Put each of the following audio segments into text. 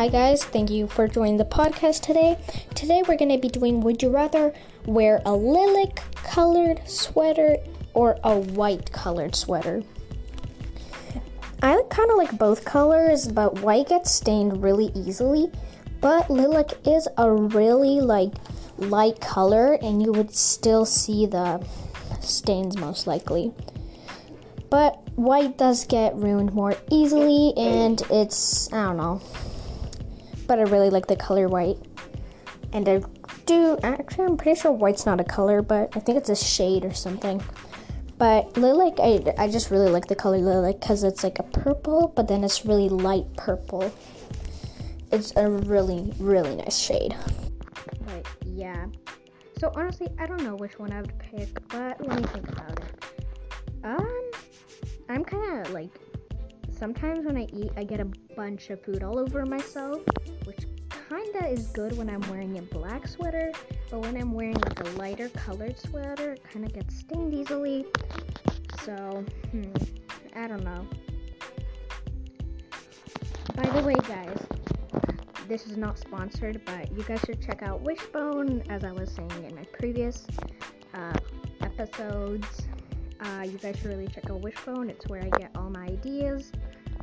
Hi, guys. Thank you for joining the podcast today. Today, we're going to be doing Would you rather wear a lilac colored sweater or a white colored sweater? I kind of like both colors, but white gets stained really easily. But lilac is a really like light color, and you would still see the stains most likely. But white does get ruined more easily, and it's I don't know. But I really like the color white, and I do actually I'm pretty sure white's not a color, but I think it's a shade or something. But lilac, I, I just really like the color lilac because it's like a purple, but then it's really light purple. It's a really, really nice shade. But yeah. So honestly, I don't know which one I would pick, but let me think about it. Sometimes when I eat, I get a bunch of food all over myself, which kinda is good when I'm wearing a black sweater, but when I'm wearing like a lighter colored sweater, it kind of gets stained easily. So, hmm, I don't know. By the way, guys, this is not sponsored, but you guys should check out Wishbone, as I was saying in my previous uh, episodes. Uh, you guys should really check out Wishbone. It's where I get all my ideas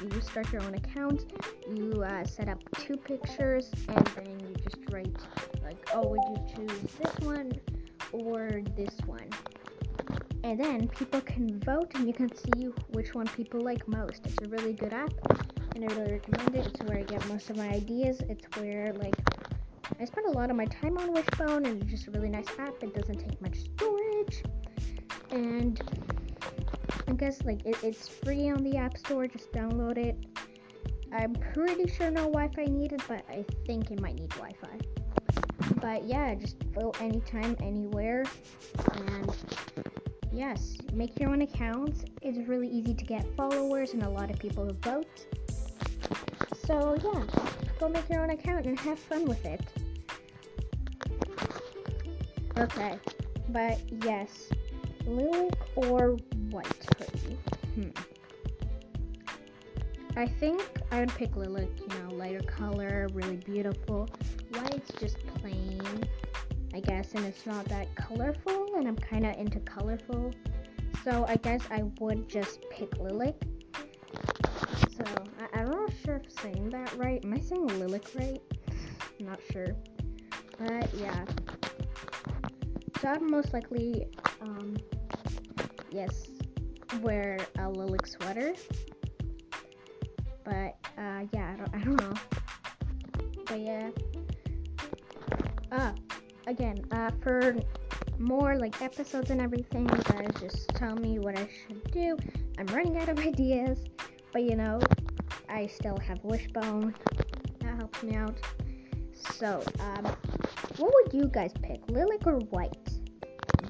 you start your own account, you uh, set up two pictures, and then you just write, like, oh, would you choose this one or this one? And then people can vote and you can see which one people like most. It's a really good app and I really recommend it. It's where I get most of my ideas. It's where, like, I spend a lot of my time on Wishbone and it's just a really nice app. It doesn't take much storage. And I guess like it, it's free on the App Store. Just download it. I'm pretty sure no Wi-Fi needed, but I think it might need Wi-Fi. But yeah, just go anytime, anywhere, and yes, make your own accounts. It's really easy to get followers and a lot of people who vote. So yeah, go make your own account and have fun with it. Okay, but yes, lilac or white hoodie. Hmm. I think I would pick lilac, you know, lighter color, really beautiful. White's just plain, I guess, and it's not that colorful, and I'm kind of into colorful. So I guess I would just pick lilac. So I, I'm not sure if saying that right. Am I saying lilac right? I'm not sure. But yeah. So I'd most likely, um, yes, wear a lilac sweater. But uh, yeah, I don't, I don't know. But yeah. Uh, again, uh, for more like episodes and everything, you guys just tell me what I should do. I'm running out of ideas, but you know, I still have Wishbone. That helps me out. So, um, what would you guys pick, lilac or white?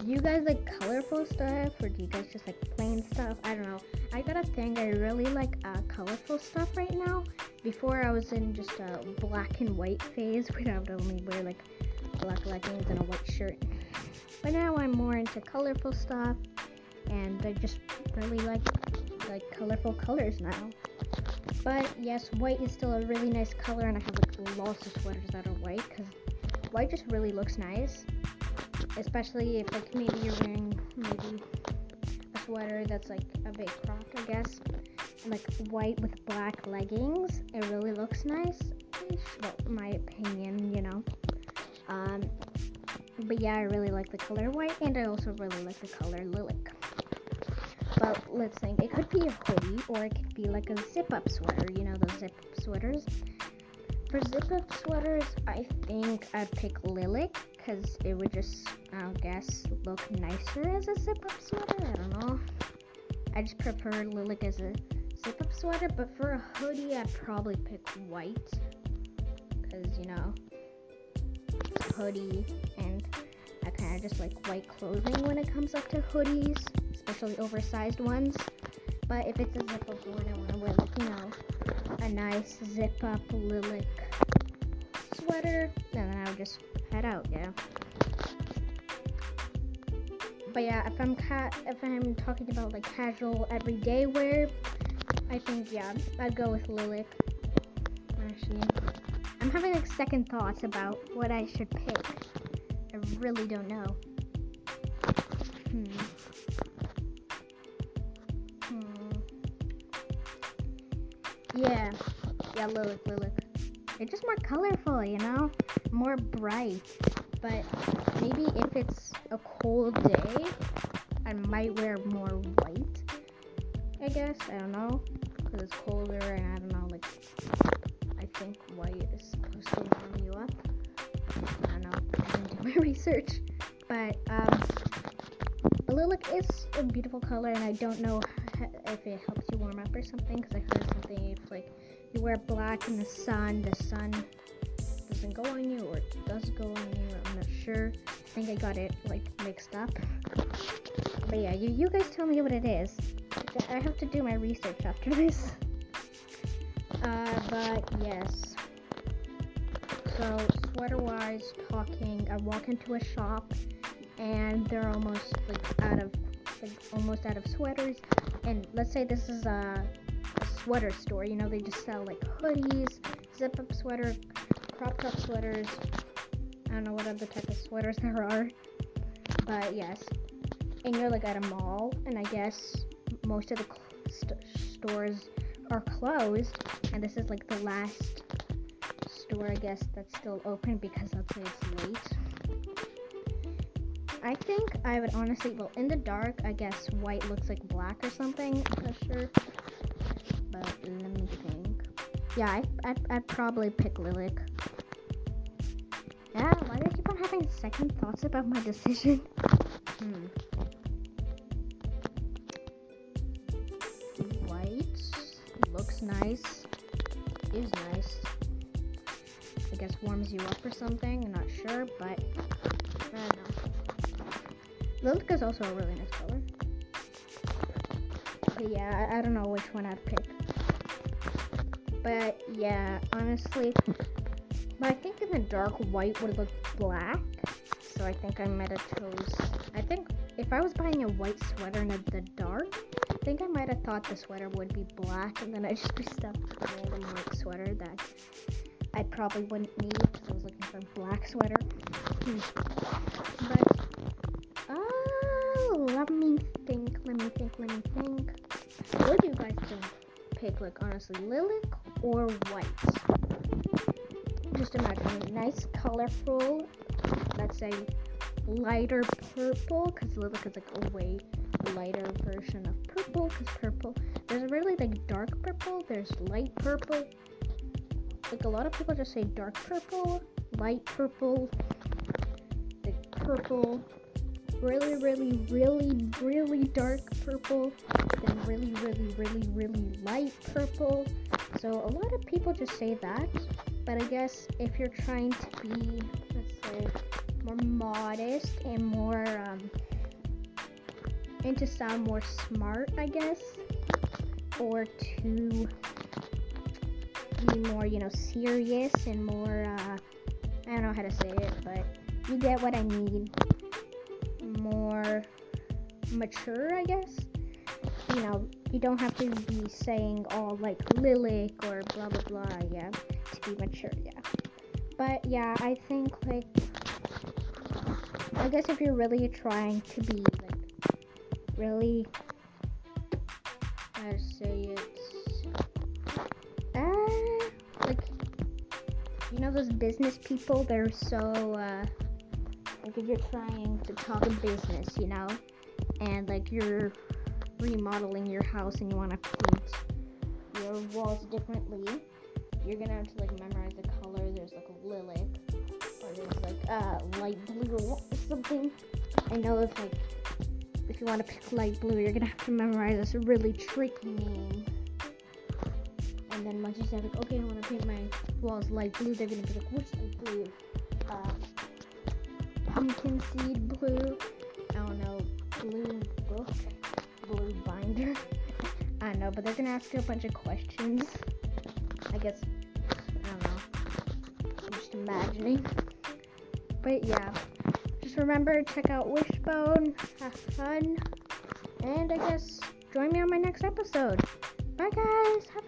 Do you guys like colorful stuff or do you guys just like plain stuff? I don't know. I got a thing. I really like uh, colorful stuff right now. Before I was in just a black and white phase where I would only wear like black leggings and a white shirt. But now I'm more into colorful stuff and I just really like like colorful colors now. But yes, white is still a really nice color and I have like lots of sweaters that are white because white just really looks nice especially if like maybe you're wearing maybe a sweater that's like a big crop, I guess, like white with black leggings. It really looks nice. Well, my opinion, you know. Um, but yeah, I really like the color white, and I also really like the color lilac. But let's think. It could be a hoodie, or it could be like a zip-up sweater. You know those zip up sweaters. For zip-up sweaters, I think I'd pick lilac because it would just, I guess, look nicer as a zip-up sweater. I don't know. I just prefer lilac as a zip-up sweater, but for a hoodie, I'd probably pick white because you know, hoodie, and I kind of just like white clothing when it comes up to hoodies, especially oversized ones. But if it's a zip-up one, I want to wear like you know, a nice zip-up lilac sweater, and then I would just head out, yeah. But yeah, if I'm ca- if I'm talking about like casual everyday wear, I think yeah, I'd go with lilac. Actually, I'm having like second thoughts about what I should pick. I really don't know. Hmm. Hmm. Yeah. Yeah, Lilac, Lilac. It's just more colorful, you know? More bright. But maybe if it's a cold day, I might wear more white. I guess. I don't know. Because it's colder and I don't know, like, I think white is supposed to warm you up. I don't know. I didn't do my research. But, um, lilac is a beautiful color and I don't know if it helps you warm up or something because I heard something if, like, you wear black in the sun, the sun doesn't go on you or does go on you. I'm not sure. I think I got it like mixed up. But yeah, you, you guys tell me what it is. I have to do my research after this. Uh, but yes. So sweater wise talking, I walk into a shop and they're almost like out of like almost out of sweaters. And let's say this is a sweater store. You know, they just sell like hoodies, zip up sweater, crop top sweaters. I don't know what other type of sweaters there are. But yes. And you're like at a mall, and I guess most of the st- stores are closed. And this is like the last store, I guess, that's still open because let's say it's late. I think I would honestly, well, in the dark, I guess white looks like black or something. I'm not sure but let me think. Yeah, I, I, I'd probably pick Lilac. Second thoughts about my decision? Hmm. White looks nice. Is nice. I guess warms you up or something. I'm not sure, but I don't know. Lilac is also a really nice color. But yeah, I, I don't know which one I'd pick. But yeah, honestly, but I think in the dark, white would look black. So I think I might have chose. I think if I was buying a white sweater in the dark, I think I might have thought the sweater would be black, and then I'd just be stuck with a random white sweater that I probably wouldn't need because I was looking for a black sweater. Hmm. But oh, let me think. Let me think. Let me think. What do you guys think? Pick like honestly, lilac or white. Just imagine a nice, colorful, let's say lighter purple, because lilac is like a way lighter version of purple, because purple, there's really like dark purple, there's light purple. Like a lot of people just say dark purple, light purple, like purple, really, really, really, really dark purple, then really, really, really, really light purple, so a lot of people just say that, but I guess if you're trying to be, let's say, more modest and more, um, and to sound more smart, I guess, or to be more, you know, serious and more, uh, I don't know how to say it, but you get what I mean. More mature, I guess. You know, you don't have to be saying all like lilac or blah blah blah, yeah, to be mature, yeah. But yeah, I think like I guess if you're really trying to be like really to say it uh, like you know those business people they're so uh like if you're trying to talk business, you know, and like you're remodeling your house and you want to paint your walls differently, you're gonna have to like memorize the color. There's like a lilac, or there's like uh, light blue or something. I know if like if you want to pick light blue, you're gonna have to memorize this really tricky name. And then once you say like, okay, I want to paint my walls light blue, they're gonna be like, which light blue? Uh, pumpkin seed blue. I don't know, blue book blue binder. I know, but they're gonna ask you a bunch of questions. I guess I don't know. I'm just imagining. But yeah. Just remember check out Wishbone, have fun, and I guess join me on my next episode. Bye guys, have.